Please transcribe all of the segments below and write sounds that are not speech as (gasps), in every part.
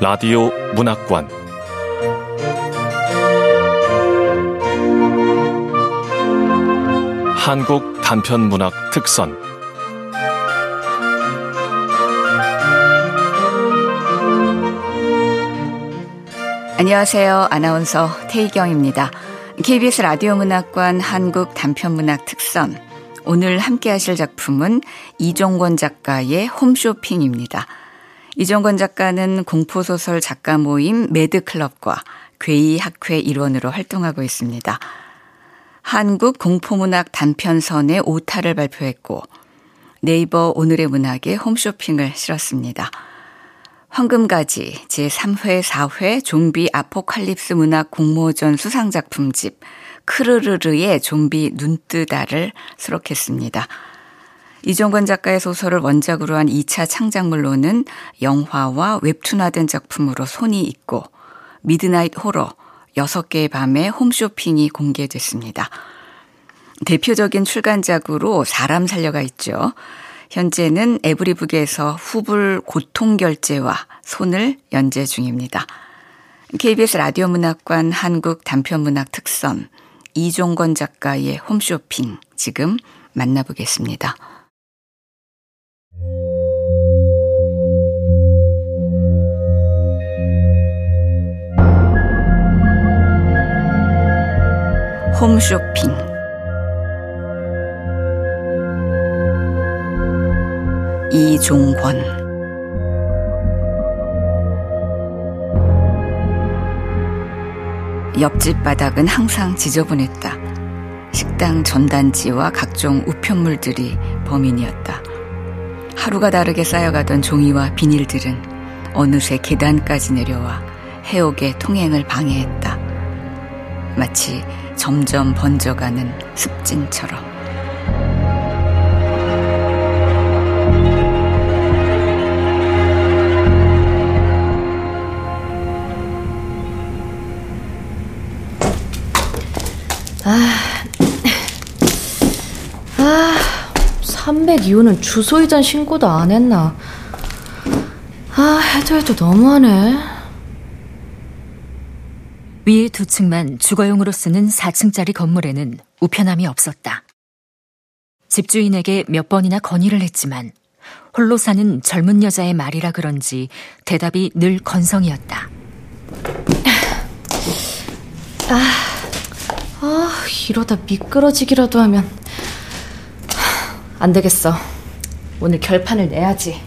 라디오 문학관. 한국 단편 문학 특선 안녕하세요. 아나운서 태희경입니다. KBS 라디오 문학관 한국 단편 문학 특선 오늘 함께 하실 작품은 이종권 작가의 홈쇼핑입니다. 이정권 작가는 공포소설 작가 모임 매드클럽과 괴이학회 일원으로 활동하고 있습니다. 한국 공포문학 단편선의 오타를 발표했고 네이버 오늘의 문학에 홈쇼핑을 실었습니다. 황금가지 제3회 4회 좀비 아포칼립스 문학 공모전 수상작품집 크르르르의 좀비 눈뜨다를 수록했습니다. 이종권 작가의 소설을 원작으로 한 2차 창작물로는 영화와 웹툰화된 작품으로 손이 있고 미드나잇 호러 6개의 밤에 홈쇼핑이 공개됐습니다. 대표적인 출간작으로 사람 살려가 있죠. 현재는 에브리북에서 후불 고통결제와 손을 연재 중입니다. KBS 라디오 문학관 한국 단편문학 특선 이종건 작가의 홈쇼핑 지금 만나보겠습니다. 홈쇼핑 이종권 옆집 바닥은 항상 지저분했다. 식당 전단지와 각종 우편물들이 범인이었다. 하루가 다르게 쌓여가던 종이와 비닐들은 어느새 계단까지 내려와 해옥의 통행을 방해했다. 마치 점점 번져가는 습진처럼. 아, 아, 302호는 주소 이전 신고도 안 했나. 아, 해도 해도 너무하네. 위에 두 층만 주거용으로 쓰는 4층짜리 건물에는 우편함이 없었다. 집주인에게 몇 번이나 건의를 했지만 홀로 사는 젊은 여자의 말이라 그런지 대답이 늘 건성이었다. 아, 아 이러다 미끄러지기라도 하면 안 되겠어. 오늘 결판을 내야지.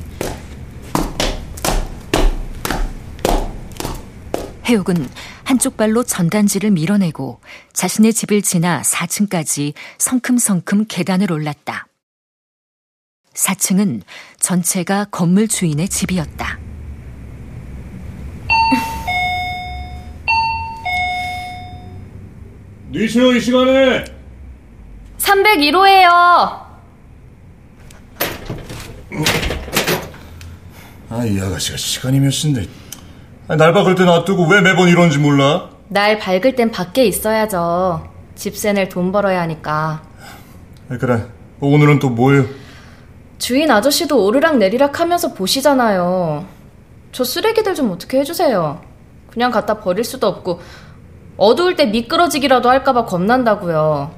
해옥은 한쪽 발로 전단지를 밀어내고 자신의 집을 지나 4층까지 성큼성큼 계단을 올랐다. 4층은 전체가 건물 주인의 집이었다. 누이세요, 이 시간에? 301호예요. 아, 이 아가씨가 시간이 몇 시인데. 날 박을 때 놔두고 왜 매번 이런지 몰라? 날 밝을 땐 밖에 있어야죠. 집세 낼돈 벌어야 하니까. 그래. 오늘은 또 뭐예요? 주인 아저씨도 오르락 내리락 하면서 보시잖아요. 저 쓰레기들 좀 어떻게 해주세요. 그냥 갖다 버릴 수도 없고 어두울 때 미끄러지기라도 할까봐 겁난다고요.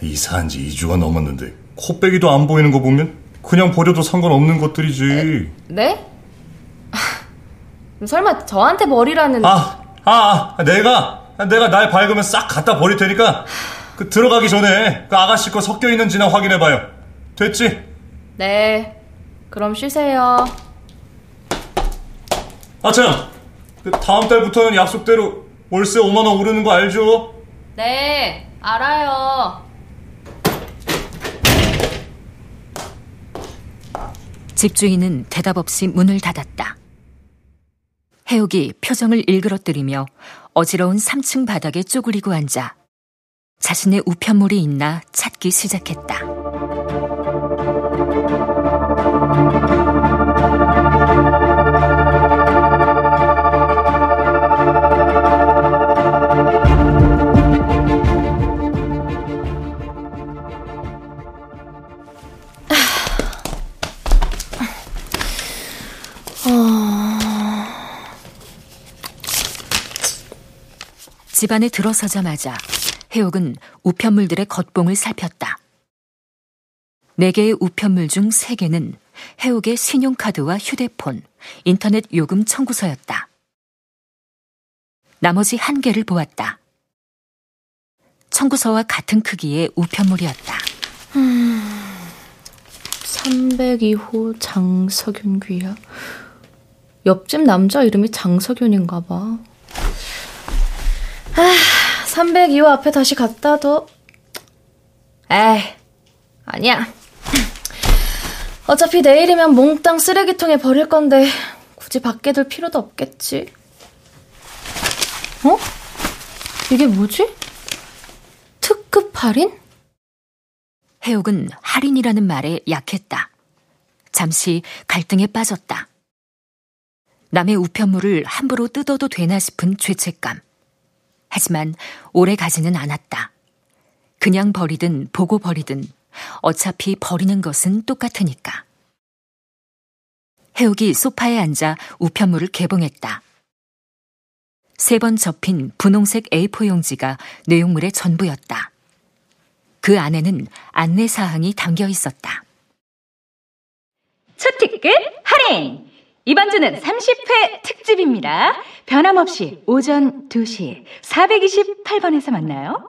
이사한 지 2주가 넘었는데 코빼기도 안 보이는 거 보면 그냥 버려도 상관없는 것들이지. 에, 네? 설마 저한테 버리라는... 아, 아, 아, 내가, 내가 날 밝으면 싹 갖다 버릴 테니까 그 들어가기 전에 그 아가씨 거 섞여 있는지나 확인해봐요. 됐지? 네. 그럼 쉬세요. 아, 참. 그 다음 달부터는 약속대로 월세 5만원 오르는 거 알죠? 네, 알아요. 집주인은 대답 없이 문을 닫았다. 해옥이 표정을 일그러뜨리며 어지러운 3층 바닥에 쪼그리고 앉아 자신의 우편물이 있나 찾기 시작했다. 집 안에 들어서자마자 해옥은 우편물들의 겉봉을 살폈다. 네 개의 우편물 중 세 개는 해옥의 신용카드와 휴대폰, 인터넷 요금 청구서였다. 나머지 한 개를 보았다. 청구서와 같은 크기의 우편물이었다. 음, 302호 장석윤 귀야. 옆집 남자 이름이 장석윤인가 봐. 아, 302호 앞에 다시 갖다 둬. 에이, 아니야. 어차피 내일이면 몽땅 쓰레기통에 버릴 건데 굳이 밖에 둘 필요도 없겠지. 어? 이게 뭐지? 특급 할인? 해옥은 할인이라는 말에 약했다. 잠시 갈등에 빠졌다. 남의 우편물을 함부로 뜯어도 되나 싶은 죄책감. 하지만 오래 가지는 않았다. 그냥 버리든 보고 버리든 어차피 버리는 것은 똑같으니까. 해옥이 소파에 앉아 우편물을 개봉했다. 세 번 접힌 분홍색 A4 용지가 내용물의 전부였다. 그 안에는 안내 사항이 담겨 있었다. 초특급 할인! 이번 주는 30회 특집입니다. 변함없이 오전 2시 428번에서 만나요.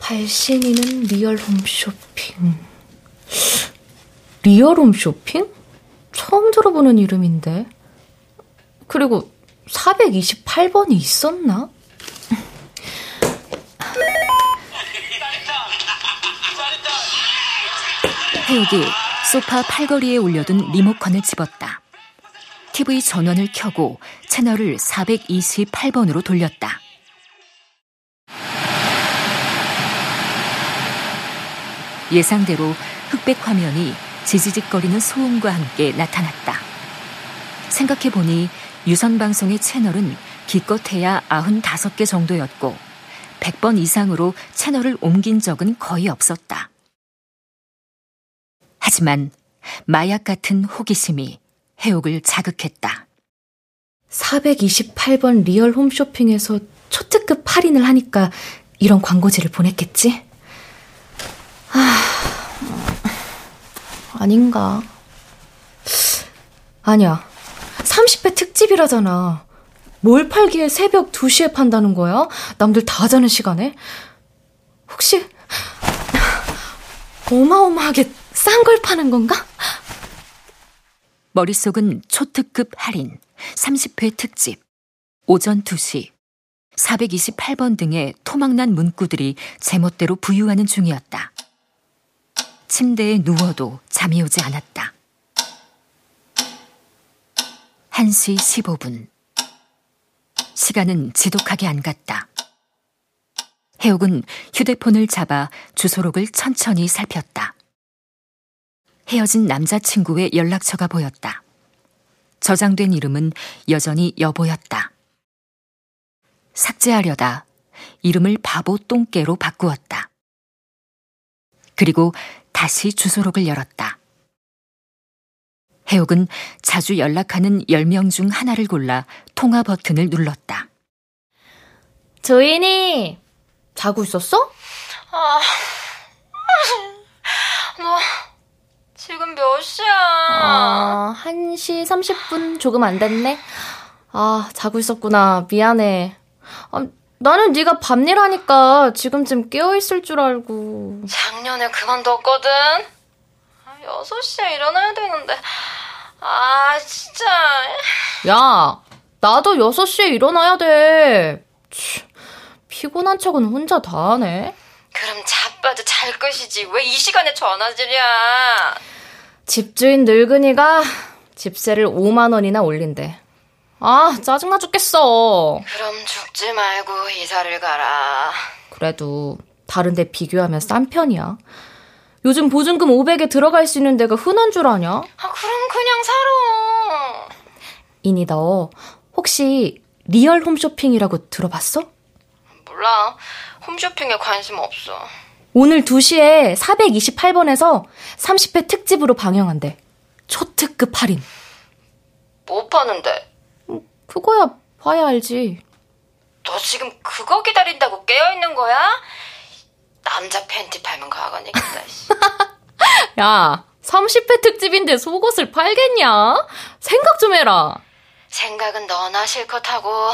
발신인은 리얼 홈쇼핑. 리얼 홈쇼핑? 처음 들어보는 이름인데. 그리고 428번이 있었나? 해옥이 소파 팔걸이에 올려둔 리모컨을 집었다. TV 전원을 켜고 채널을 428번으로 돌렸다. 예상대로 흑백 화면이 지지직거리는 소음과 함께 나타났다. 생각해보니 유선방송의 채널은 기껏해야 95개 정도였고 100번 이상으로 채널을 옮긴 적은 거의 없었다. 하지만 마약 같은 호기심이 해옥을 자극했다. 428번 리얼 홈쇼핑에서 초특급 할인을 하니까 이런 광고지를 보냈겠지? 아, 아닌가. 아니야. 30회 특집이라잖아. 뭘 팔기에 새벽 2시에 판다는 거야? 남들 다 자는 시간에? 혹시 어마어마하게 싼 걸 파는 건가? 머릿속은 초특급 할인, 30회 특집, 오전 2시, 428번 등의 토막난 문구들이 제멋대로 부유하는 중이었다. 침대에 누워도 잠이 오지 않았다. 1시 15분. 시간은 지독하게 안 갔다. 해옥은 휴대폰을 잡아 주소록을 천천히 살폈다. 헤어진 남자친구의 연락처가 보였다. 저장된 이름은 여전히 여보였다. 삭제하려다 이름을 바보 똥개로 바꾸었다. 그리고 다시 주소록을 열었다. 해옥은 자주 연락하는 10명 중 하나를 골라 통화 버튼을 눌렀다. 조인이, 자고 있었어? 아, 너 지금 몇 시야? 아, 1시 30분 조금 안 됐네. 아, 자고 있었구나. 미안해. 아, 나는 네가 밤일 하니까 지금쯤 깨어 있을 줄 알고. 작년에 그만뒀거든. 6시에 아, 일어나야 되는데. 아, 진짜. 야, 나도 6시에 일어나야 돼. 치, 피곤한 척은 혼자 다 하네. 그럼 자빠도 잘 것이지. 왜 이 시간에 전화질이야? 집주인 늙은이가 집세를 5만 원이나 올린대. 아, 짜증나 죽겠어. 그럼 죽지 말고 이사를 가라. 그래도 다른 데 비교하면 싼 편이야. 요즘 보증금 500에 들어갈 수 있는 데가 흔한 줄 아냐? 아, 그럼 그냥 살아. 이니 너 혹시 리얼 홈쇼핑이라고 들어봤어? 몰라. 홈쇼핑에 관심 없어. 오늘 2시에 428번에서 30회 특집으로 방영한대. 초특급 할인. 뭐 파는데? 그거야 봐야 알지. 너 지금 그거 기다린다고 깨어있는 거야? 남자 팬티 팔면 가관이겠다, 씨. (laughs) 야, 30회 특집인데 속옷을 팔겠냐? 생각 좀 해라. 생각은 너나 실컷 하고,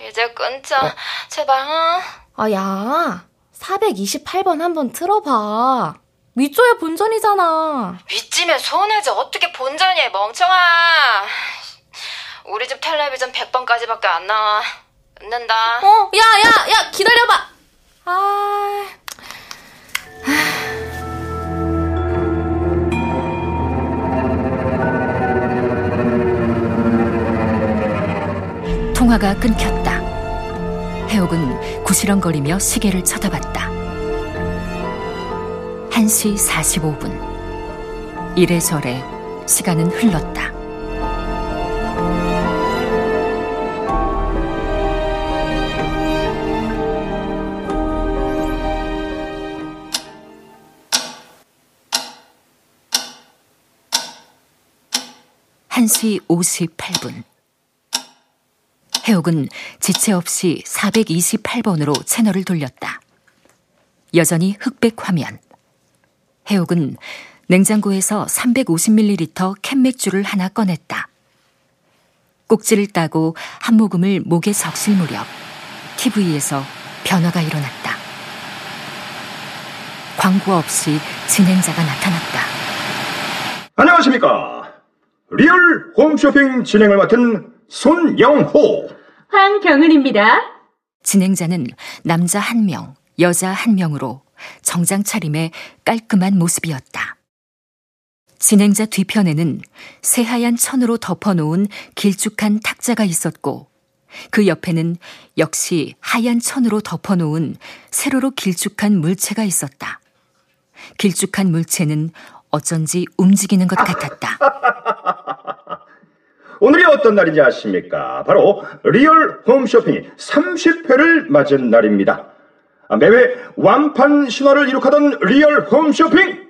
이제 끊자. 제발, 응? 아, 야. 428번 한번 틀어봐. 위쪽에 본전이잖아. 윗집에 손해지 어떻게 본전이야, 멍청아. 우리 집 텔레비전 100번까지밖에 안 나와. 늦는다. 어, 야, 야, 야, 기다려봐. 아. 통화가 끊겼다. 해옥은 구시렁거리며 시계를 쳐다봤다. 1시 45분. 이래저래 시간은 흘렀다. 한시 58분. 해옥은 지체 없이 428번으로 채널을 돌렸다. 여전히 흑백 화면. 해옥은 냉장고에서 350ml 캔맥주를 하나 꺼냈다. 꼭지를 따고 한 모금을 목에 적실 무렵 TV에서 변화가 일어났다. 광고 없이 진행자가 나타났다. 안녕하십니까. 리얼 홈쇼핑 진행을 맡은 손영호. 황경은입니다. 진행자는 남자 한 명, 여자 한 명으로 정장 차림의 깔끔한 모습이었다. 진행자 뒤편에는 새하얀 천으로 덮어놓은 길쭉한 탁자가 있었고 그 옆에는 역시 하얀 천으로 덮어놓은 세로로 길쭉한 물체가 있었다. 길쭉한 물체는 어쩐지 움직이는 것 같았다. (laughs) 어떤 날인지 아십니까? 바로 리얼 홈쇼핑이 30회를 맞은 날입니다. 매회 완판 신화를 이룩하던 리얼 홈쇼핑!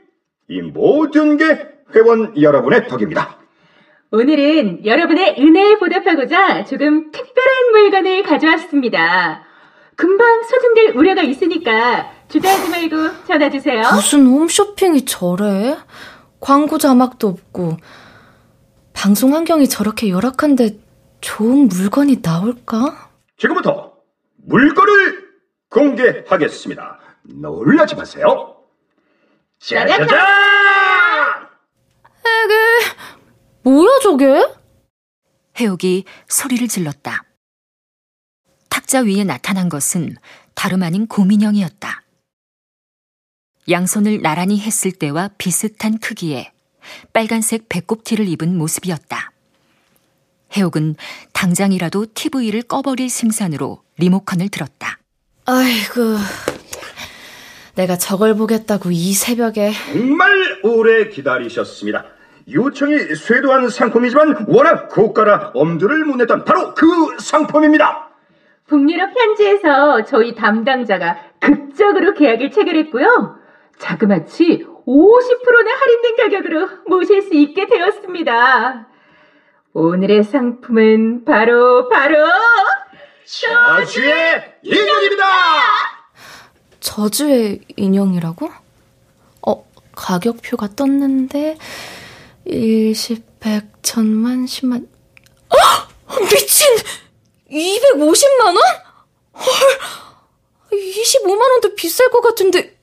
이 모든 게 회원 여러분의 덕입니다. 오늘은 여러분의 은혜에 보답하고자 조금 특별한 물건을 가져왔습니다. 금방 소진될 우려가 있으니까 주저하지 말고 전화주세요. 무슨 홈쇼핑이 저래? 광고 자막도 없고 방송 환경이 저렇게 열악한데 좋은 물건이 나올까? 지금부터 물건을 공개하겠습니다. 놀라지 마세요. 짜자잔! 에게 뭐야 저게? 해옥이 소리를 질렀다. 탁자 위에 나타난 것은 다름 아닌 곰인형이었다. 양손을 나란히 했을 때와 비슷한 크기에 빨간색 배꼽티를 입은 모습이었다. 해옥은 당장이라도 TV를 꺼버릴 심산으로 리모컨을 들었다. 아이고 내가 저걸 보겠다고 이 새벽에 정말 오래 기다리셨습니다. 요청이 쇄도한 상품이지만 워낙 고가라 엄두를 못 냈던 바로 그 상품입니다. 북유럽 현지에서 저희 담당자가 극적으로 계약을 체결했고요. 자그마치 50%나 할인된 가격으로 모실 수 있게 되었습니다. 오늘의 상품은 바로 바로 저주의 인형입니다. 저주의 인형이라고? 어 가격표가 떴는데 일십, 백, 천만, 십만 어! 미친! 250만 원? 헐 25만 원도 비쌀 것 같은데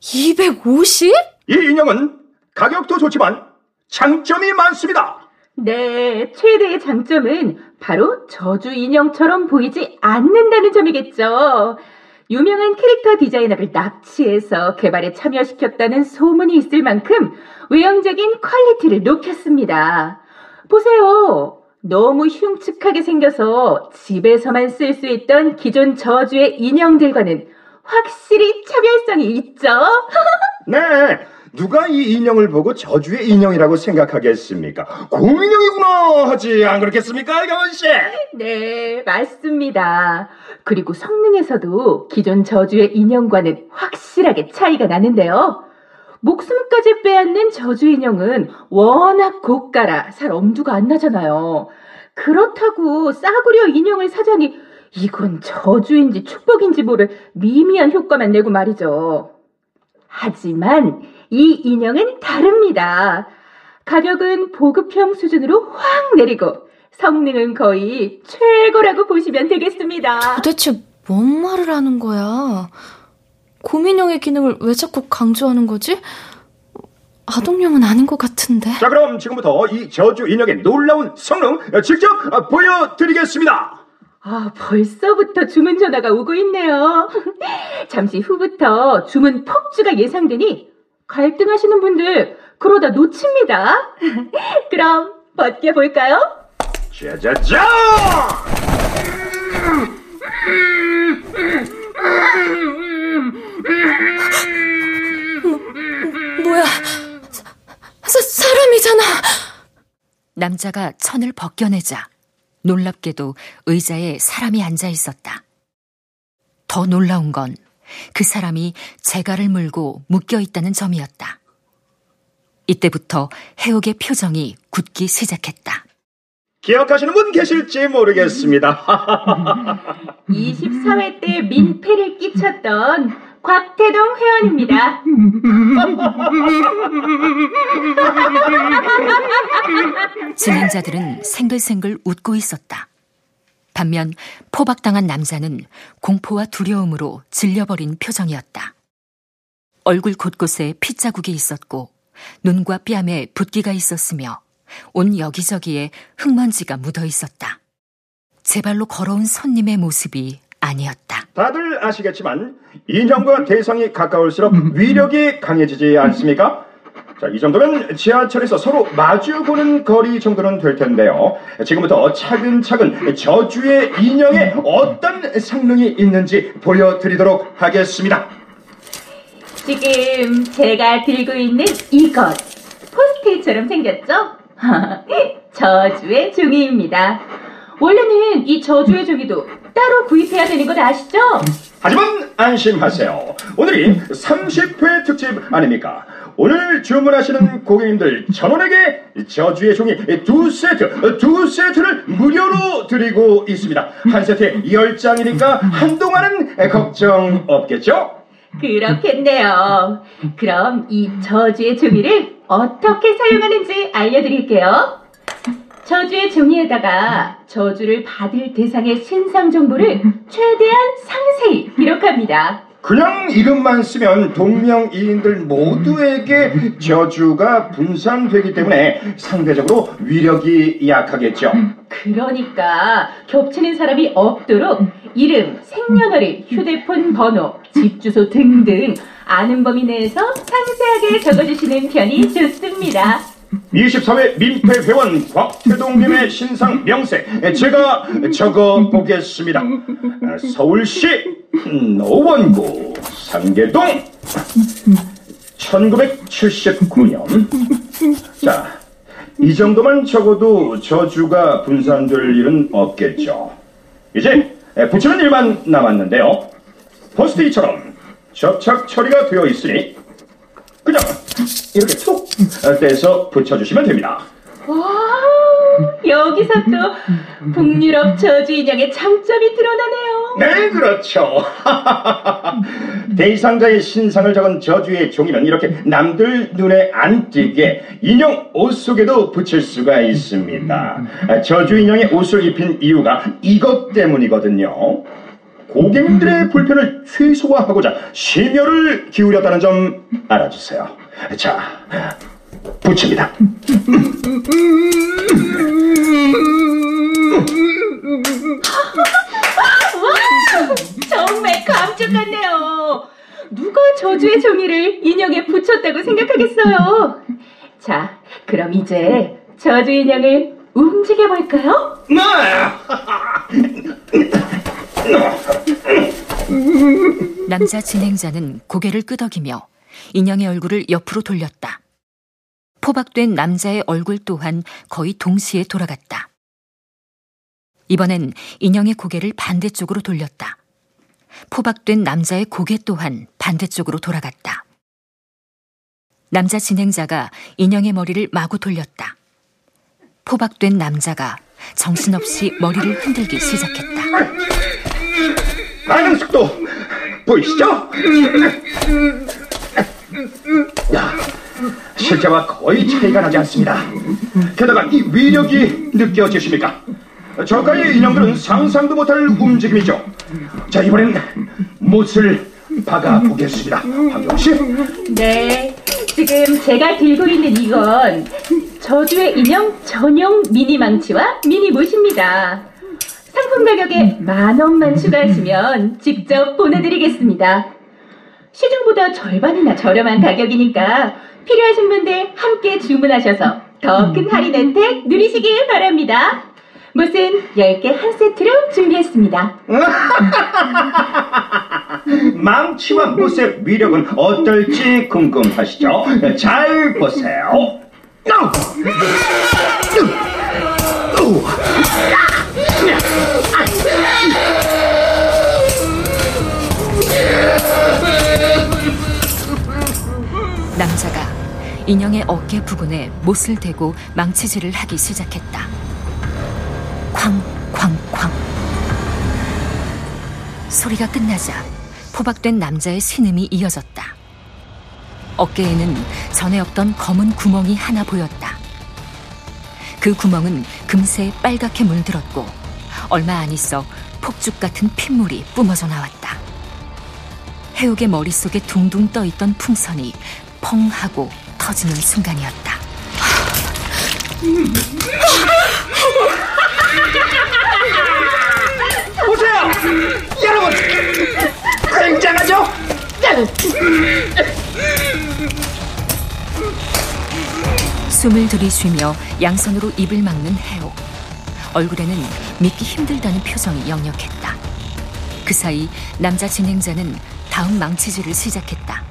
250? 이 인형은 가격도 좋지만 장점이 많습니다. 네, 최대의 장점은 바로 저주 인형처럼 보이지 않는다는 점이겠죠. 유명한 캐릭터 디자이너를 납치해서 개발에 참여시켰다는 소문이 있을 만큼 외형적인 퀄리티를 높였습니다. 보세요. 너무 흉측하게 생겨서 집에서만 쓸 수 있던 기존 저주의 인형들과는 확실히 차별성이 있죠? (laughs) 네, 누가 이 인형을 보고 저주의 인형이라고 생각하겠습니까? 곰인형이구나 하지 안 그렇겠습니까, 경원 씨? 네, 맞습니다. 그리고 성능에서도 기존 저주의 인형과는 확실하게 차이가 나는데요. 목숨까지 빼앗는 저주 인형은 워낙 고가라 살 엄두가 안 나잖아요. 그렇다고 싸구려 인형을 사자니 이건 저주인지 축복인지 모를 미미한 효과만 내고 말이죠. 하지만 이 인형은 다릅니다. 가격은 보급형 수준으로 확 내리고 성능은 거의 최고라고 보시면 되겠습니다. 도대체 뭔 말을 하는 거야? 고민형의 기능을 왜 자꾸 강조하는 거지? 아동용은 아닌 것 같은데. 자, 그럼 지금부터 이 저주 인형의 놀라운 성능 직접 보여드리겠습니다. 아, 벌써부터 주문 전화가 오고 있네요. (laughs) 잠시 후부터 주문 폭주가 예상되니 갈등하시는 분들 그러다 놓칩니다. (laughs) 그럼 벗겨 볼까요? 짜자자! 뭐야? 사, 사람이잖아. 남자가 천을 벗겨내자 놀랍게도 의자에 사람이 앉아 있었다. 더 놀라운 건 그 사람이 재갈을 물고 묶여 있다는 점이었다. 이때부터 해옥의 표정이 굳기 시작했다. 기억하시는 분 계실지 모르겠습니다. (laughs) 24회 때 민폐를 끼쳤던 곽태동 회원입니다. (laughs) 진행자들은 생글생글 웃고 있었다. 반면 포박당한 남자는 공포와 두려움으로 질려버린 표정이었다. 얼굴 곳곳에 핏자국이 있었고 눈과 뺨에 붓기가 있었으며 온 여기저기에 흙먼지가 묻어 있었다. 제 발로 걸어온 손님의 모습이 아니었다. 다들 아시겠지만 인형과 대상이 가까울수록 위력이 강해지지 않습니까? 자, 이 정도면 지하철에서 서로 마주 보는 거리 정도는 될 텐데요. 지금부터 차근차근 저주의 인형에 어떤 성능이 있는지 보여드리도록 하겠습니다. 지금 제가 들고 있는 이것 포스트잇처럼 생겼죠? (laughs) 저주의 종이입니다. 원래는 이 저주의 종이도 따로 구입해야 되는 것 아시죠? 하지만 안심하세요. 오늘이 30회 특집 아닙니까? 오늘 주문하시는 고객님들 전원에게 저주의 종이 두 세트, 두 세트를 무료로 드리고 있습니다. 한 세트에 10장이니까 한동안은 걱정 없겠죠? 그렇겠네요. 그럼 이 저주의 종이를 어떻게 사용하는지 알려드릴게요. 저주의 종이에다가 저주를 받을 대상의 신상 정보를 최대한 상세히 기록합니다. 그냥 이름만 쓰면 동명이인들 모두에게 저주가 분산되기 때문에 상대적으로 위력이 약하겠죠. 그러니까 겹치는 사람이 없도록 이름, 생년월일, 휴대폰 번호, 집 주소 등등 아는 범위 내에서 상세하게 적어주시는 편이 좋습니다. 24회 민폐 회원 곽태동님의 신상 명세 제가 적어 보겠습니다. 서울시 노원구 상계동 1979년 자, 이 정도만 적어도 저주가 분산될 일은 없겠죠. 이제 붙이는 일만 남았는데요. 포스트잇처럼 접착 처리가 되어 있으니 그냥 이렇게 툭 떼서 붙여주시면 됩니다. 와, 여기서 또 북유럽 저주 인형의 장점이 드러나네요. 네, 그렇죠. 대상자의 신상을 적은 저주의 종이는 이렇게 남들 눈에 안 띄게 인형 옷 속에도 붙일 수가 있습니다. 저주 인형의 옷을 입힌 이유가 이것 때문이거든요. 고객님들의 불편을 최소화하고자 심혈을 기울였다는 점 알아주세요. 자, 붙입니다. 와, (laughs) 정말 감쪽 같네요. 누가 저주의 종이를 인형에 붙였다고 생각하겠어요? 자, 그럼 이제 저주 인형을 움직여 볼까요? 네! (laughs) 남자 진행자는 고개를 끄덕이며 인형의 얼굴을 옆으로 돌렸다. 포박된 남자의 얼굴 또한 거의 동시에 돌아갔다. 이번엔 인형의 고개를 반대쪽으로 돌렸다. 포박된 남자의 고개 또한 반대쪽으로 돌아갔다. 남자 진행자가 인형의 머리를 마구 돌렸다. 포박된 남자가 정신없이 머리를 흔들기 시작했다. 속도 보이시죠? 야, 실제와 거의 차이가 나지 않습니다. 게다가 이 위력이 느껴지십니까? 저가의 인형들은 상상도 못할 움직임이죠. 자, 이번엔 못을 박아보겠습니다. 황경 씨. 네, 지금 제가 들고 있는 이건 저주의 인형 전용 미니 망치와 미니 못입니다. 상품 가격에 만 원만 추가하시면 직접 보내드리겠습니다. 시중보다 절반이나 저렴한 가격이니까 필요하신 분들 함께 주문하셔서 더 큰 할인 혜택 누리시길 바랍니다. 못은 10개 한 세트로 준비했습니다. 망치와 못의 위력은 어떨지 궁금하시죠? 잘 보세요. 남자가 인형의 어깨 부분에 못을 대고 망치질을 하기 시작했다. 쾅쾅쾅. 소리가 끝나자 포박된 남자의 신음이 이어졌다. 어깨에는 전에 없던 검은 구멍이 하나 보였다. 그 구멍은 금세 빨갛게 물들었고 얼마 안 있어 폭죽 같은 핏물이 뿜어져 나왔다. 해옥의 머릿속에 둥둥 떠 있던 풍선이 펑 하고 터지는 순간이었다. 보세요! 여러분! 굉장하죠? 숨을 들이쉬며 양손으로 입을 막는 해옥. 얼굴에는 믿기 힘들다는 표정이 역력했다. 그 사이 남자 진행자는 다음 망치질을 시작했다.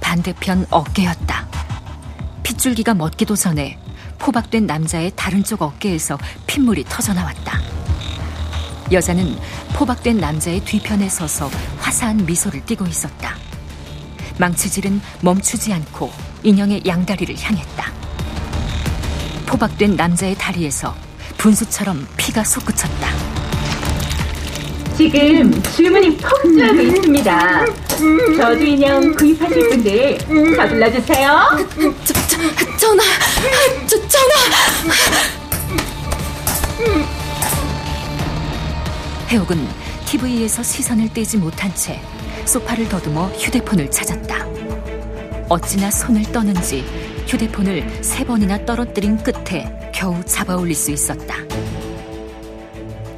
반대편 어깨였다. 핏줄기가 멎기도 전에 포박된 남자의 다른 쪽 어깨에서 핏물이 터져 나왔다. 여자는 포박된 남자의 뒤편에 서서 화사한 미소를 띠고 있었다. 망치질은 멈추지 않고 인형의 양다리를 향했다. 포박된 남자의 다리에서 분수처럼 피가 솟구쳤다. 지금 주문이 폭주하고 있습니다. 저주 인형 구입하실 분들 서둘러 주세요. 저, 저, 전화! 저, 전화! 해옥은 TV에서 시선을 떼지 못한 채 소파를 더듬어 휴대폰을 찾았다. 어찌나 손을 떠는지 휴대폰을 세 번이나 떨어뜨린 끝에 겨우 잡아 올릴 수 있었다.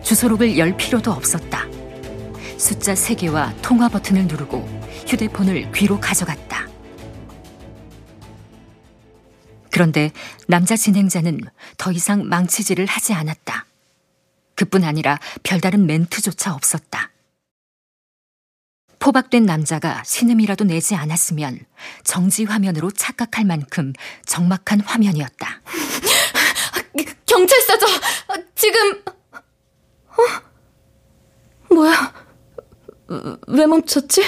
주소록을 열 필요도 없었다. 숫자 3개와 통화 버튼을 누르고 휴대폰을 귀로 가져갔다. 그런데 남자 진행자는 더 이상 망치질을 하지 않았다. 그뿐 아니라 별다른 멘트조차 없었다. 포박된 남자가 신음이라도 내지 않았으면 정지 화면으로 착각할 만큼 적막한 화면이었다. 경찰서죠! 지금, 어? 뭐야? 왜 멈췄지?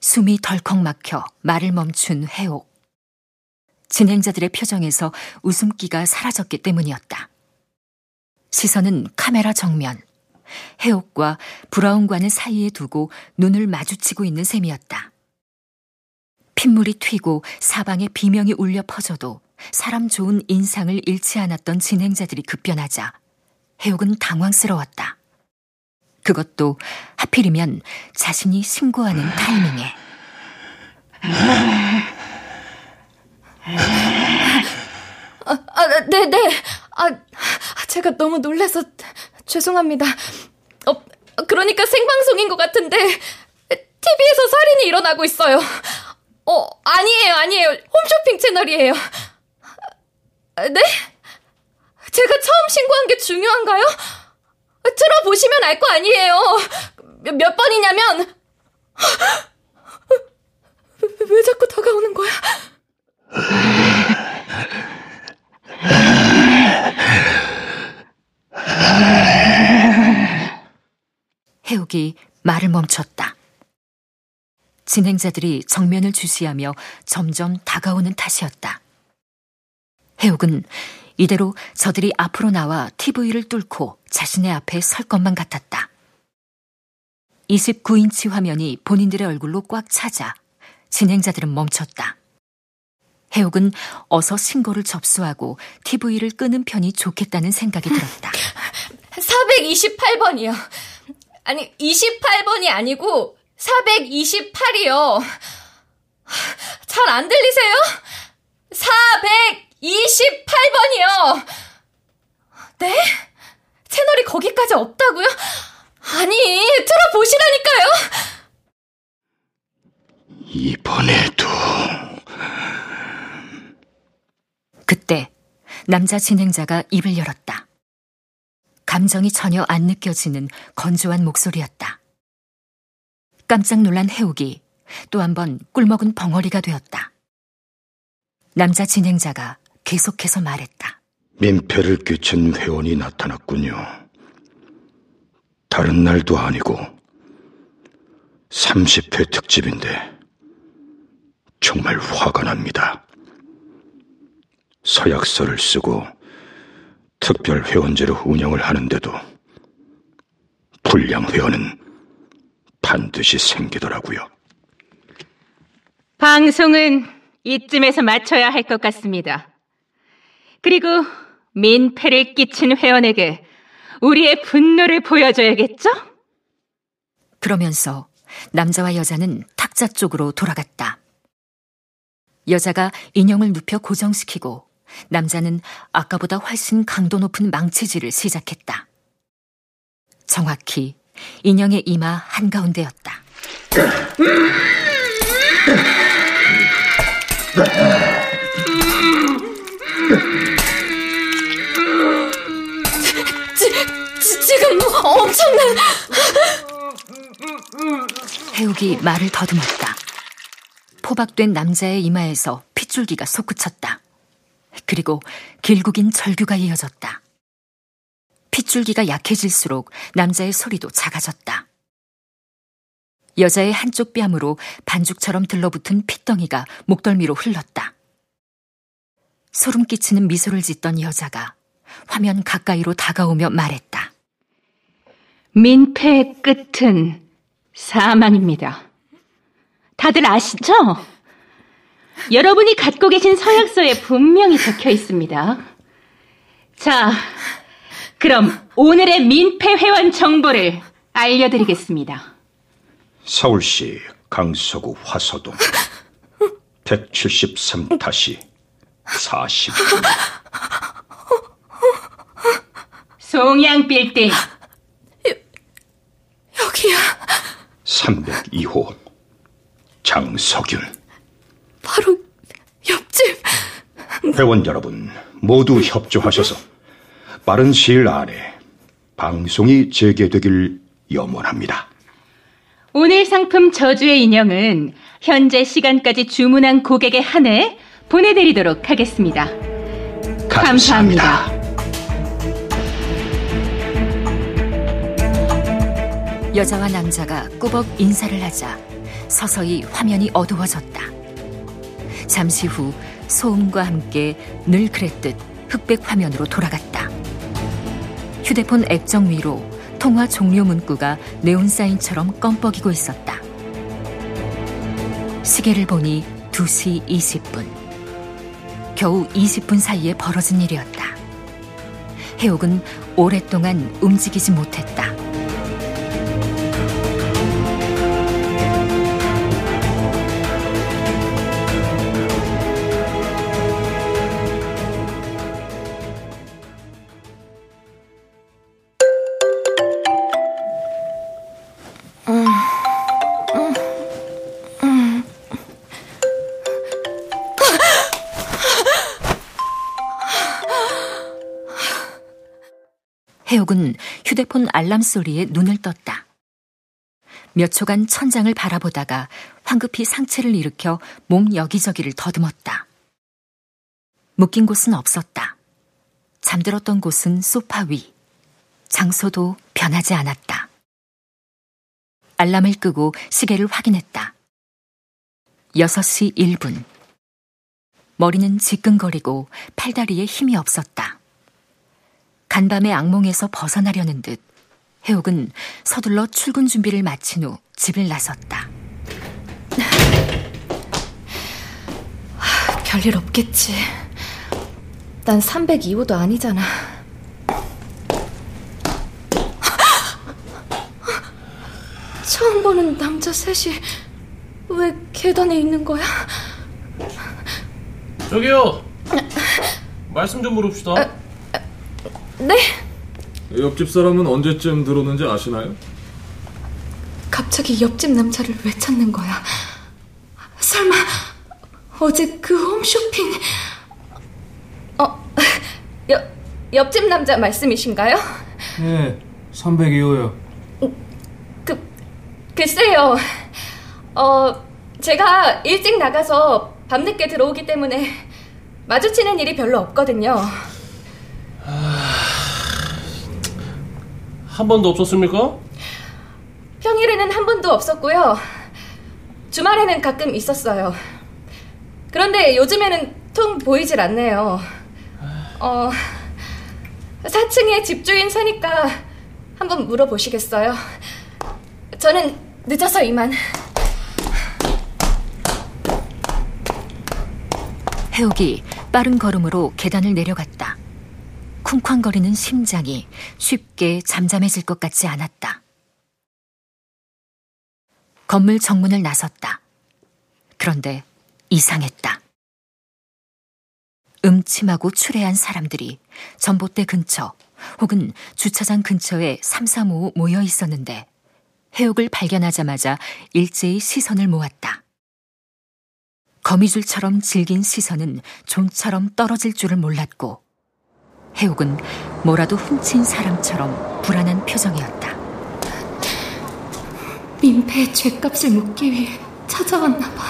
숨이 덜컥 막혀 말을 멈춘 해옥. 진행자들의 표정에서 웃음기가 사라졌기 때문이었다. 시선은 카메라 정면, 해옥과 브라운관을 사이에 두고 눈을 마주치고 있는 셈이었다. 핏물이 튀고 사방에 비명이 울려 퍼져도 사람 좋은 인상을 잃지 않았던 진행자들이 급변하자 해옥은 당황스러웠다. 그것도 하필이면 자신이 신고하는 타이밍에. (laughs) 아, 아, 네, 네. 아, 제가 너무 놀라서 죄송합니다. 어, 그러니까 생방송인 것 같은데 TV에서 살인이 일어나고 있어요. 어, 아니에요, 아니에요. 홈쇼핑 채널이에요. 네? 제가 처음 신고한 게 중요한가요? 들어보시면 알 거 아니에요. 몇, 몇 번이냐면 (gasps) 왜, 왜 자꾸 다가오는 거야? 해옥이 말을 멈췄다. 진행자들이 정면을 주시하며 점점 다가오는 탓이었다. 해옥은 이대로 저들이 앞으로 나와 TV를 뚫고 자신의 앞에 설 것만 같았다. 29인치 화면이 본인들의 얼굴로 꽉 차자 진행자들은 멈췄다. 해옥은 어서 신고를 접수하고 TV를 끄는 편이 좋겠다는 생각이 들었다. 428번이요. 아니, 28번이 아니고 428이요. 잘 안 들리세요? 428번이요. 네? 채널이 거기까지 없다고요? 아니, 들어보시라니까요. 이번에도 그때 남자 진행자가 입을 열었다. 감정이 전혀 안 느껴지는 건조한 목소리였다. 깜짝 놀란 해옥이 또 한 번 꿀먹은 벙어리가 되었다. 남자 진행자가 계속해서 말했다. 민폐를 끼친 회원이 나타났군요. 다른 날도 아니고 30회 특집인데 정말 화가 납니다. 서약서를 쓰고 특별 회원제로 운영을 하는데도 불량 회원은 반드시 생기더라고요. 방송은 이쯤에서 맞춰야 할 것 같습니다. 그리고 민폐를 끼친 회원에게 우리의 분노를 보여줘야겠죠? 그러면서 남자와 여자는 탁자 쪽으로 돌아갔다. 여자가 인형을 눕혀 고정시키고 남자는 아까보다 훨씬 강도 높은 망치질을 시작했다. 정확히 인형의 이마 한가운데였다. 지, 지, 지금 엄청난 해욱이 말을 더듬었다. 포박된 남자의 이마에서 핏줄기가 솟구쳤다. 그리고 길고 긴 절규가 이어졌다. 핏줄기가 약해질수록 남자의 소리도 작아졌다. 여자의 한쪽 뺨으로 반죽처럼 들러붙은 핏덩이가 목덜미로 흘렀다. 소름 끼치는 미소를 짓던 여자가 화면 가까이로 다가오며 말했다. 민폐의 끝은 사망입니다. 다들 아시죠? 여러분이 갖고 계신 서약서에 분명히 적혀 있습니다. 자, 그럼 오늘의 민폐 회원 정보를 알려드리겠습니다. 서울시 강서구 화서동 173-40 송양 빌딩 여기야. 302호 장석윤 바로 옆집. 회원 여러분 모두 협조하셔서 빠른 시일 안에 방송이 재개되길 염원합니다. 오늘 상품 저주의 인형은 현재 시간까지 주문한 고객에 한해 보내드리도록 하겠습니다. 감사합니다. 여자와 남자가 꾸벅 인사를 하자 서서히 화면이 어두워졌다. 잠시 후 소음과 함께 늘 그랬듯 흑백 화면으로 돌아갔다. 휴대폰 액정 위로 통화 종료 문구가 네온사인처럼 껌뻑이고 있었다. 시계를 보니 2시 20분. 겨우 20분 사이에 벌어진 일이었다. 해옥은 오랫동안 움직이지 못했다. 해옥은 휴대폰 알람 소리에 눈을 떴다. 몇 초간 천장을 바라보다가 황급히 상체를 일으켜 몸 여기저기를 더듬었다. 묶인 곳은 없었다. 잠들었던 곳은 소파 위. 장소도 변하지 않았다. 알람을 끄고 시계를 확인했다. 6시 1분. 머리는 지끈거리고 팔다리에 힘이 없었다. 간밤의 악몽에서 벗어나려는 듯 해옥은 서둘러 출근 준비를 마친 후 집을 나섰다. (laughs) 별일 없겠지. 난 302호도 아니잖아. (laughs) 처음 보는 남자 셋이 왜 계단에 있는 거야? 저기요. 말씀 좀 물읍시다. 네? 옆집 사람은 언제쯤 들어오는지 아시나요? 갑자기 옆집 남자를 왜 찾는 거야? 설마 어제 그 홈쇼핑 어 (laughs) 옆, 옆집 남자 말씀이신가요? 네, 302호요. 그 글쎄요. 어 제가 일찍 나가서 밤늦게 들어오기 때문에 마주치는 일이 별로 없거든요. 한 번도 없었습니까? 평일에는 한 번도 없었고요. 주말에는 가끔 있었어요. 그런데 요즘에는 통 보이질 않네요. 어, 4층에 집주인 사니까 한번 물어보시겠어요? 저는 늦어서 이만. 해옥이 빠른 걸음으로 계단을 내려갔다. 쿵쾅거리는 심장이 쉽게 잠잠해질 것 같지 않았다. 건물 정문을 나섰다. 그런데 이상했다. 음침하고 추레한 사람들이 전봇대 근처 혹은 주차장 근처에 삼삼오오 모여 있었는데 해옥을 발견하자마자 일제히 시선을 모았다. 거미줄처럼 질긴 시선은 종처럼 떨어질 줄을 몰랐고 해옥은 뭐라도 훔친 사람처럼 불안한 표정이었다. 민폐의 죄값을 묻기 위해 찾아왔나 봐.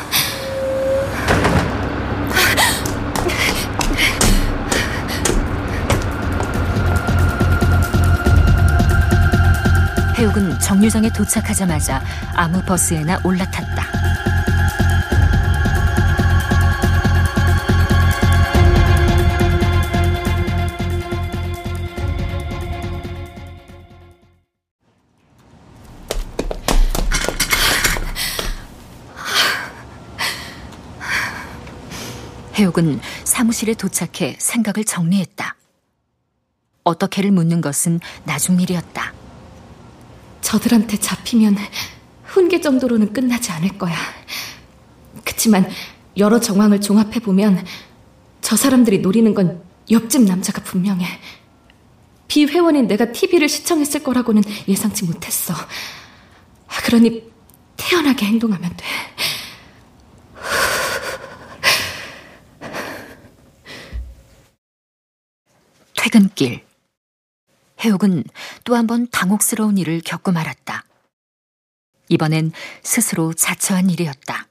해옥은 정류장에 도착하자마자 아무 버스에나 올라탔다. 옥은 사무실에 도착해 생각을 정리했다. 어떻게를 묻는 것은 나중 일이었다. 저들한테 잡히면 훈계 정도로는 끝나지 않을 거야. 그치만 여러 정황을 종합해보면 저 사람들이 노리는 건 옆집 남자가 분명해. 비회원인 내가 TV를 시청했을 거라고는 예상치 못했어. 그러니 태연하게 행동하면 돼. 퇴근길. 해옥은 또 한 번 당혹스러운 일을 겪고 말았다. 이번엔 스스로 자처한 일이었다.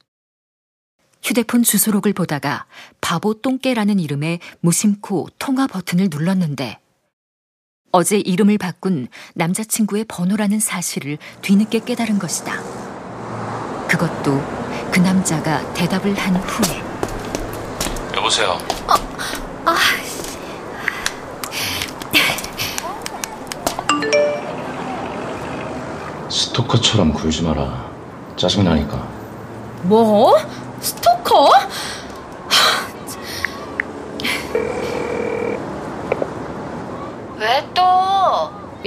휴대폰 주소록을 보다가 바보 똥개라는 이름의 무심코 통화 버튼을 눌렀는데 어제 이름을 바꾼 남자친구의 번호라는 사실을 뒤늦게 깨달은 것이다. 그것도 그 남자가 대답을 한 후에. 여보세요. 아, 스토커처럼 굴지 마라. 짜증나니까. 뭐? 스토커? 왜 또?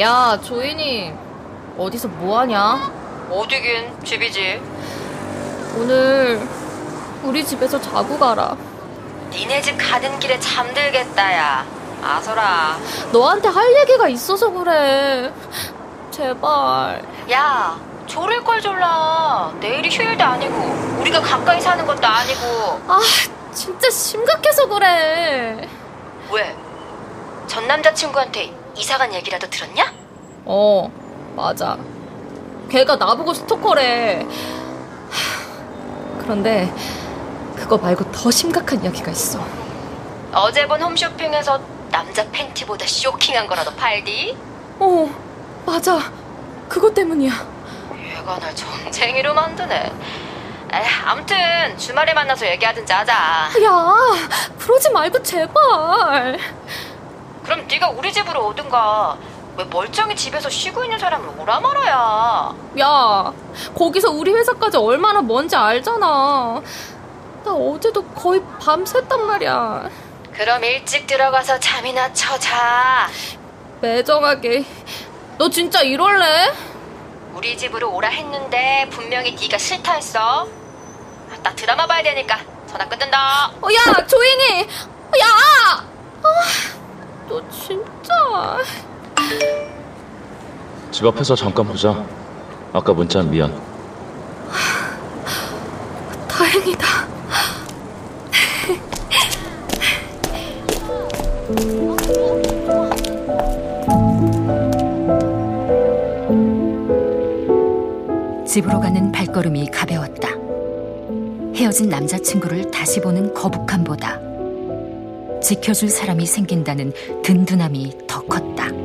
야, 조인이 어디서 뭐 하냐? 어디긴 집이지. 오늘 우리 집에서 자고 가라. 니네 집 가는 길에 잠들겠다, 야. 아서라. 너한테 할 얘기가 있어서 그래. 제발. 야, 졸을 걸 졸라. 내일이 휴일도 아니고, 우리가 가까이 사는 것도 아니고. 아, 진짜 심각해서 그래. 왜? 전 남자친구한테 이사간 얘기라도 들었냐? 어, 맞아. 걔가 나보고 스토커래. 하, 그런데 그거 말고 더 심각한 이야기가 있어. 어제 본 홈쇼핑에서 남자 팬티보다 쇼킹한 거라도 팔디? 어, 맞아. 그것 때문이야. 얘가 날 전쟁이로 만드네. 에이, 아무튼 주말에 만나서 얘기하든지 하자. 야, 그러지 말고 제발. 그럼 네가 우리 집으로 오든가. 왜 멀쩡히 집에서 쉬고 있는 사람을 오라 말아야. 야, 거기서 우리 회사까지 얼마나 먼지 알잖아. 나 어제도 거의 밤샜단 말이야. 그럼 일찍 들어가서 잠이나 쳐자. 매정하게. 너 진짜 이럴래? 우리 집으로 오라 했는데 분명히 네가 싫다 했어. 나 드라마 봐야 되니까 전화 끊는다. 어, 야, 조인이! 야! 아, 너 진짜. 집 앞에서 잠깐 보자. 아까 문자 미안. 다행이다. 집으로 가는 발걸음이 가벼웠다. 헤어진 남자친구를 다시 보는 거북함보다 지켜줄 사람이 생긴다는 든든함이 더 컸다.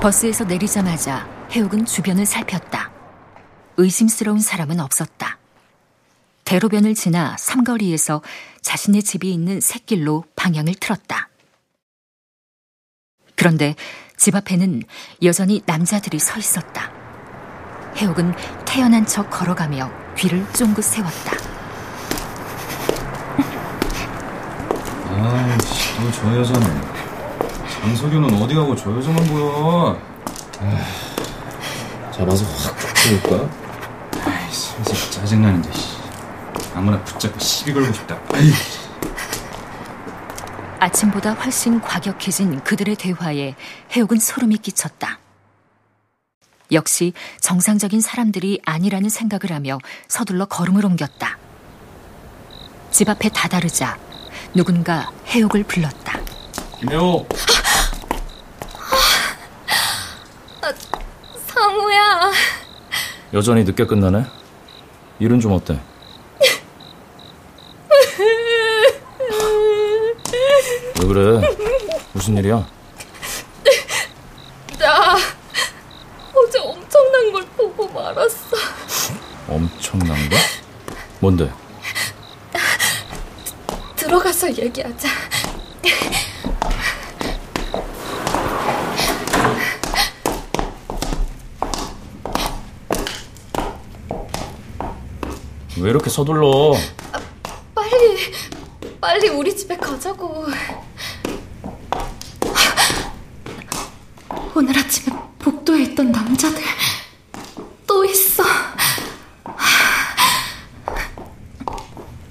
버스에서 내리자마자 해옥은 주변을 살폈다. 의심스러운 사람은 없었다. 대로변을 지나 삼거리에서 자신의 집이 있는 샛길로 방향을 틀었다. 그런데 집 앞에는 여전히 남자들이 서 있었다. 해옥은 태연한 척 걸어가며 귀를 쫑긋 세웠다. 아이씨, 또저 여자네. 장석유는 어디 가고 저 여자만 보여. 잡아서 확 죽여볼까? 아이, 슬슬 짜증나는데, 씨. 아무나 붙잡고 시비 걸고 싶다. 아이. 아침보다 훨씬 과격해진 그들의 대화에 해옥은 소름이 끼쳤다. 역시 정상적인 사람들이 아니라는 생각을 하며 서둘러 걸음을 옮겼다. 집 앞에 다다르자 누군가 해옥을 불렀다. 김혜옥, 상우야. 여전히 늦게 끝나네? 일은 좀 어때? 왜 그래? 무슨 일이야? 나 어제 엄청난 걸 보고 말았어. 엄청난 거? 뭔데? 들어가서 얘기하자. 왜 이렇게 서둘러? 빨리, 빨리 우리 집에 가자고. 오늘 아침에 복도에 있던 남자들 또 있어.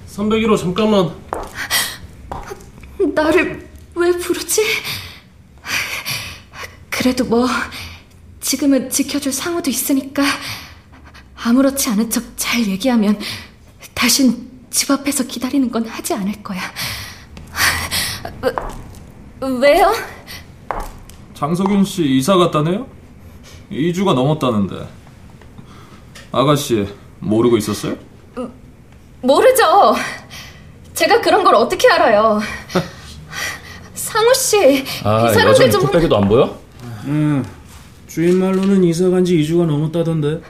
301호 잠깐만. 나를 왜 부르지? 그래도 뭐 지금은 지켜줄 상우도 있으니까 아무렇지 않은 척 잘 얘기하면 다신 집 앞에서 기다리는 건 하지 않을 거야. 왜요? 장석윤 씨 이사 갔다네요? 2주가 넘었다는데. 아가씨, 모르고 있었어요? 모르죠. 제가 그런 걸 어떻게 알아요? 상우 씨, 아, 이 사람들 여전히 좀 풋배기도 안 보여? 응. 주인 말로는 이사 간 지 2주가 넘었다던데.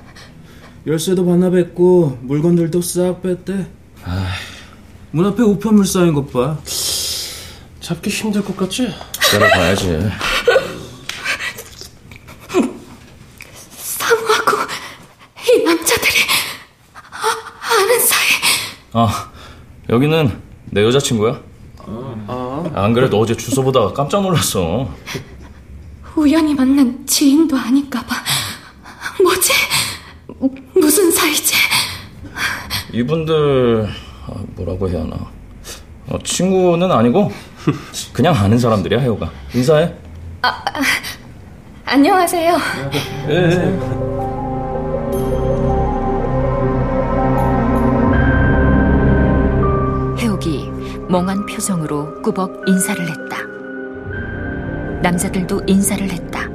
열쇠도 반납했고 물건들도 싹 뺐대. 문 앞에 우편물 쌓인 것 봐. 잡기 힘들 것 같지? 기다려봐야지. 상우하고 이 남자들이 아, 아는 사이. 아, 여기는 내 여자친구야? 안 그래도 어제 주소 보다가 깜짝 놀랐어. 우연히 만난 지인도 아닌가 봐. 뭐지? 무슨 사이지? 이분들 아, 뭐라고 해야 하나? 어, 친구는 아니고 그냥 아는 사람들이야 해오가. 인사해. 안녕하세요. 해옥이 멍한 표정으로 꾸벅 인사를 했다. 남자들도 인사를 했다.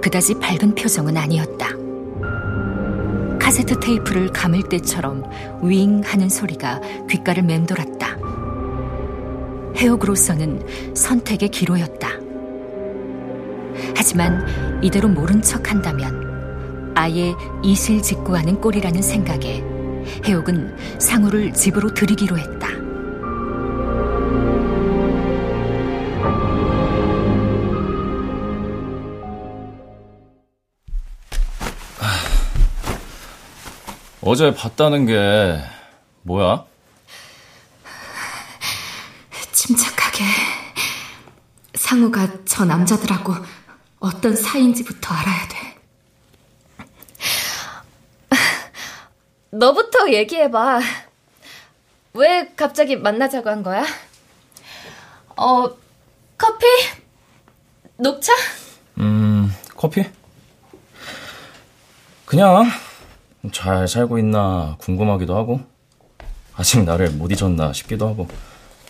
그다지 밝은 표정은 아니었다. 카세트 테이프를 감을 때처럼 윙 하는 소리가 귓가를 맴돌았다. 해옥으로서는 선택의 기로였다. 하지만 이대로 모른 척 한다면 아예 이실직고하는 꼴이라는 생각에 해옥은 상우를 집으로 들이기로 했다. 어제 봤다는 게 뭐야? 침착하게. 상우가 저 남자들하고 어떤 사이인지부터 알아야 돼. 너부터 얘기해봐. 왜 갑자기 만나자고 한 거야? 어, 커피? 녹차? 음, 커피? 그냥 잘 살고 있나 궁금하기도 하고 아직 나를 못 잊었나 싶기도 하고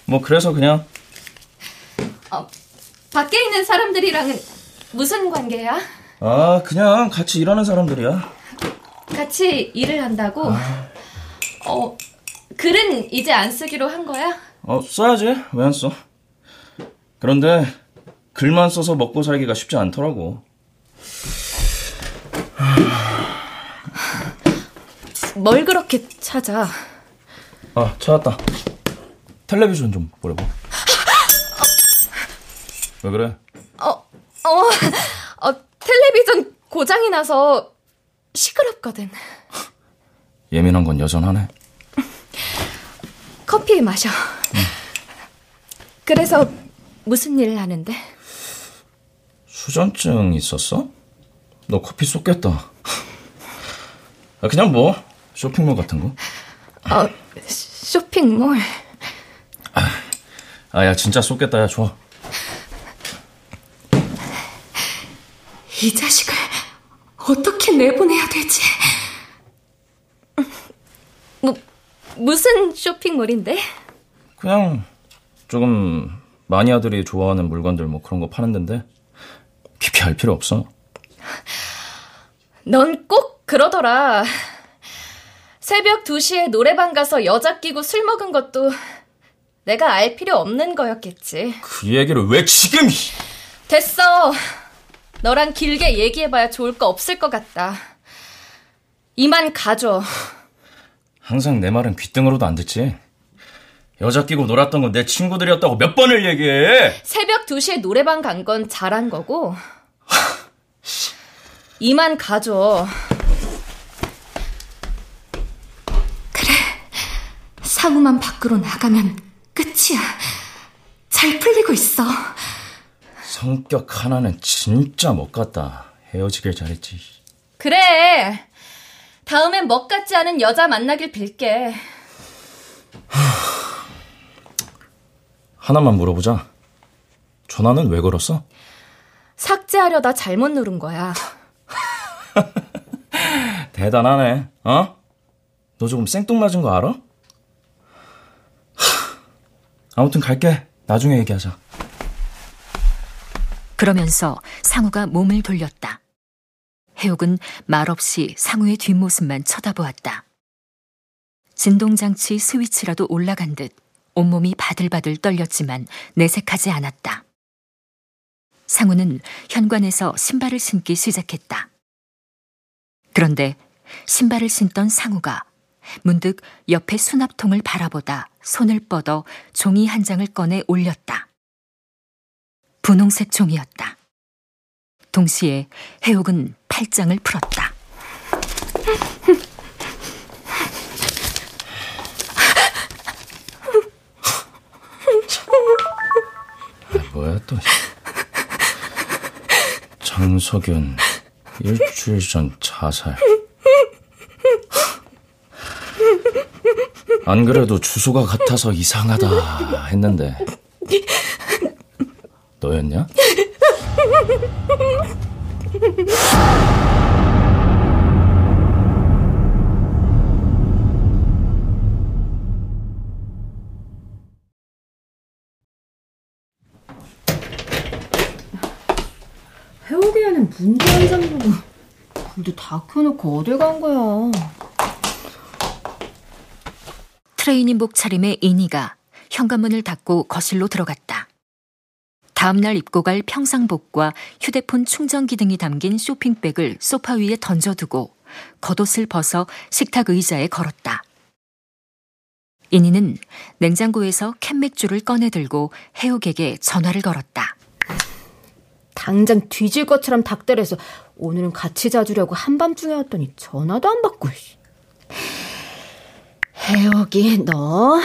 뭐 그래서 그냥 어, 밖에 있는 사람들이랑은 무슨 관계야? 아 그냥 같이 일하는 사람들이야 같이 일을 한다고? 어, 글은 이제 안 쓰기로 한 거야? 어 써야지 왜 안 써? 그런데 글만 써서 먹고 살기가 쉽지 않더라고 뭘 그렇게 찾아? 아 찾았다 텔레비전 좀 보려고 왜 그래? 어, 어, 어, 텔레비전 고장이 나서 시끄럽거든. 예민한 건 여전하네 커피 마셔. 그래서 무슨 일을 하는데? 수전증 있었어? 너 커피 쏟겠다 아, 그냥 뭐 쇼핑몰 같은 거? 어, 쇼핑몰. 아, 야, 진짜 쏟겠다, 야, 좋아. 이 자식을 어떻게 내보내야 되지? 뭐, 무슨 쇼핑몰인데? 그냥, 조금, 마니아들이 좋아하는 물건들 뭐 그런 거 파는 데인데, 깊이 알 필요 없어. 넌 꼭 그러더라. 새벽 2시에 노래방 가서 여자 끼고 술 먹은 것도 내가 알 필요 없는 거였겠지. 그 얘기를 왜 지금! 됐어. 너랑 길게 얘기해봐야 좋을 거 없을 것 같다. 이만 가줘. 항상 내 말은 귓등으로도 안 듣지. 여자 끼고 놀았던 건 내 친구들이었다고 몇 번을 얘기해! 새벽 2시에 노래방 간 건 잘한 거고. 이만 가줘. 그래. 상우만 밖으로 나가면 끝이야. 잘 풀리고 있어. 성격 하나는 진짜 못 갔다. 헤어지길 잘했지. 그래. 다음엔 멋 같지 않은 여자 만나길 빌게. (sighs) 하나만 물어보자. 전화는 왜 걸었어? 삭제하려다 잘못 누른 거야. (laughs) 대단하네, 어? 너 조금 생뚱맞은 거 알아? 아무튼 갈게. 나중에 얘기하자. 그러면서 상우가 몸을 돌렸다. 해옥은 말없이 상우의 뒷모습만 쳐다보았다. 진동장치 스위치라도 올라간 듯 온몸이 바들바들 떨렸지만 내색하지 않았다. 상우는 현관에서 신발을 신기 시작했다. 그런데 신발을 신던 상우가 문득 옆에 수납통을 바라보다 손을 뻗어 종이 한 장을 꺼내 올렸다. 분홍색 종이었다. 동시에 해옥은 팔짱을 풀었다. 아, 뭐야 또 장석윤 일주일 전 자살 안 그래도 주소가 같아서 이상하다 했는데 너였냐? 해오기에는 문제 한 장 보고 불도 다 켜놓고 어딜 간 거야. 트레이닝복 차림의 이니가 현관문을 닫고 거실로 들어갔다. 다음날 입고 갈 평상복과 휴대폰 충전기 등이 담긴 쇼핑백을 소파 위에 던져두고 겉옷을 벗어 식탁 의자에 걸었다. 이니는 냉장고에서 캔맥주를 꺼내 들고 해옥에게 전화를 걸었다. 당장 뒤질 것처럼 닥달해서 오늘은 같이 자주려고 한밤중에 왔더니 전화도 안 받고. 해옥이 너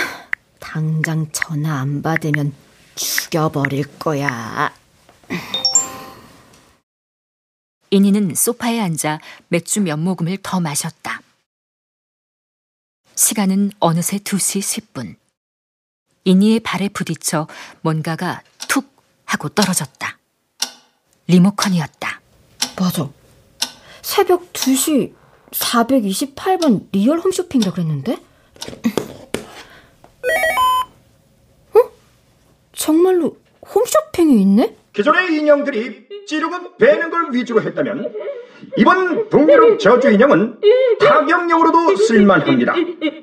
당장 전화 안 받으면 죽여버릴 거야. 이니는 소파에 앉아 맥주 몇 모금을 더 마셨다. 시간은 어느새 2시 10분. 이니의 발에 부딪혀 뭔가가 툭 하고 떨어졌다. 리모컨이었다. 맞아. 새벽 2시 428번 리얼 홈쇼핑이라 그랬는데? 어? 정말로 홈쇼핑이 있네? 기존의 인형들이 찌르고 베는 걸 위주로 했다면 이번 북유럽 저주 인형은 타격용으로도 쓸만합니다.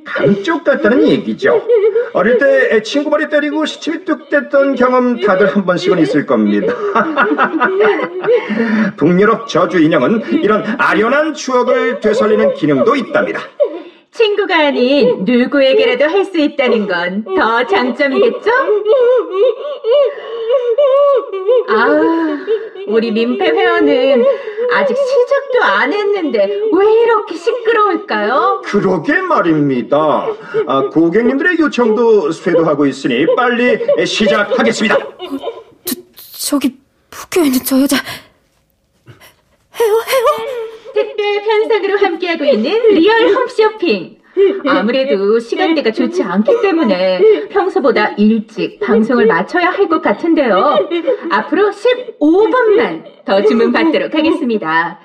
감쪽 같다는 얘기죠. 어릴 때 친구 머리 때리고 시침이 뚝 뗐던 경험 다들 한 번씩은 있을 겁니다. (laughs) 북유럽 저주 인형은 이런 아련한 추억을 되살리는 기능도 있답니다. 친구가 아닌 누구에게라도 할 수 있다는 건 더 장점이겠죠? 아, 우리 민폐 회원은 아직 시작도 안 했는데 왜 이렇게 시끄러울까요? 그러게 말입니다. 아, 고객님들의 요청도 쇄도하고 있으니 빨리 시작하겠습니다. 저, 저기 묶여 있는 저 여자 해요 해요. 특별 편성으로 함께하고 있는 리얼 홈쇼핑. 아무래도 시간대가 좋지 않기 때문에 평소보다 일찍 방송을 마쳐야 할 것 같은데요. 앞으로 15번만 더 주문 받도록 하겠습니다.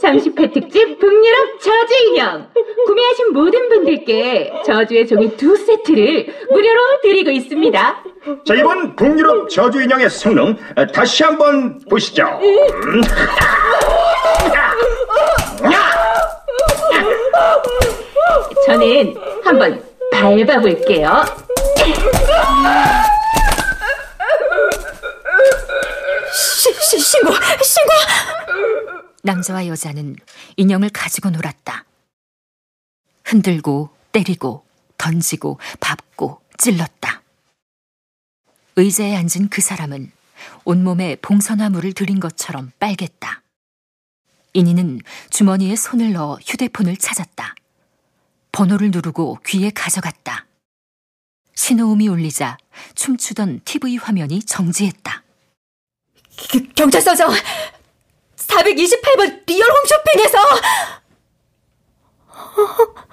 30회 특집 북유럽 저주 인형 구매하신 모든 분들께 저주의 종이 두 세트를 무료로 드리고 있습니다. 자 이번 북유럽 저주 인형의 성능 다시 한번 보시죠. 음. 저는 한번 밟아볼게요. 시, 시, 신고! 신고! 남자와 여자는 인형을 가지고 놀았다. 흔들고, 때리고, 던지고, 밟고, 찔렀다. 의자에 앉은 그 사람은 온몸에 봉선화물을 들인 것처럼 빨갰다. 이니는 주머니에 손을 넣어 휴대폰을 찾았다. 번호를 누르고 귀에 가져갔다. 신호음이 울리자 춤추던 TV 화면이 정지했다. 경찰서죠. 428번 리얼 홈쇼핑에서 (laughs)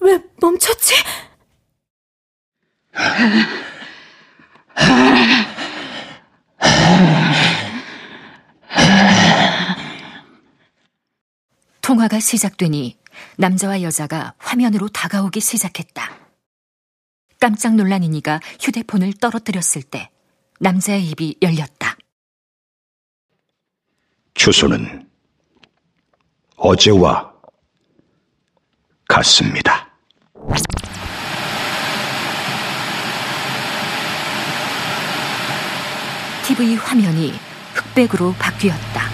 왜 멈췄지? (laughs) 통화가 시작되니 남자와 여자가 화면으로 다가오기 시작했다. 깜짝 놀란 이니가 휴대폰을 떨어뜨렸을 때 남자의 입이 열렸다. 주소는 어제와 같습니다. TV 화면이 흑백으로 바뀌었다.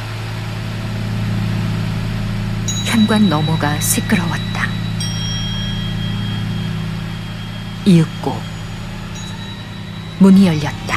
현관 너머가 시끄러웠다. 이윽고 문이 열렸다.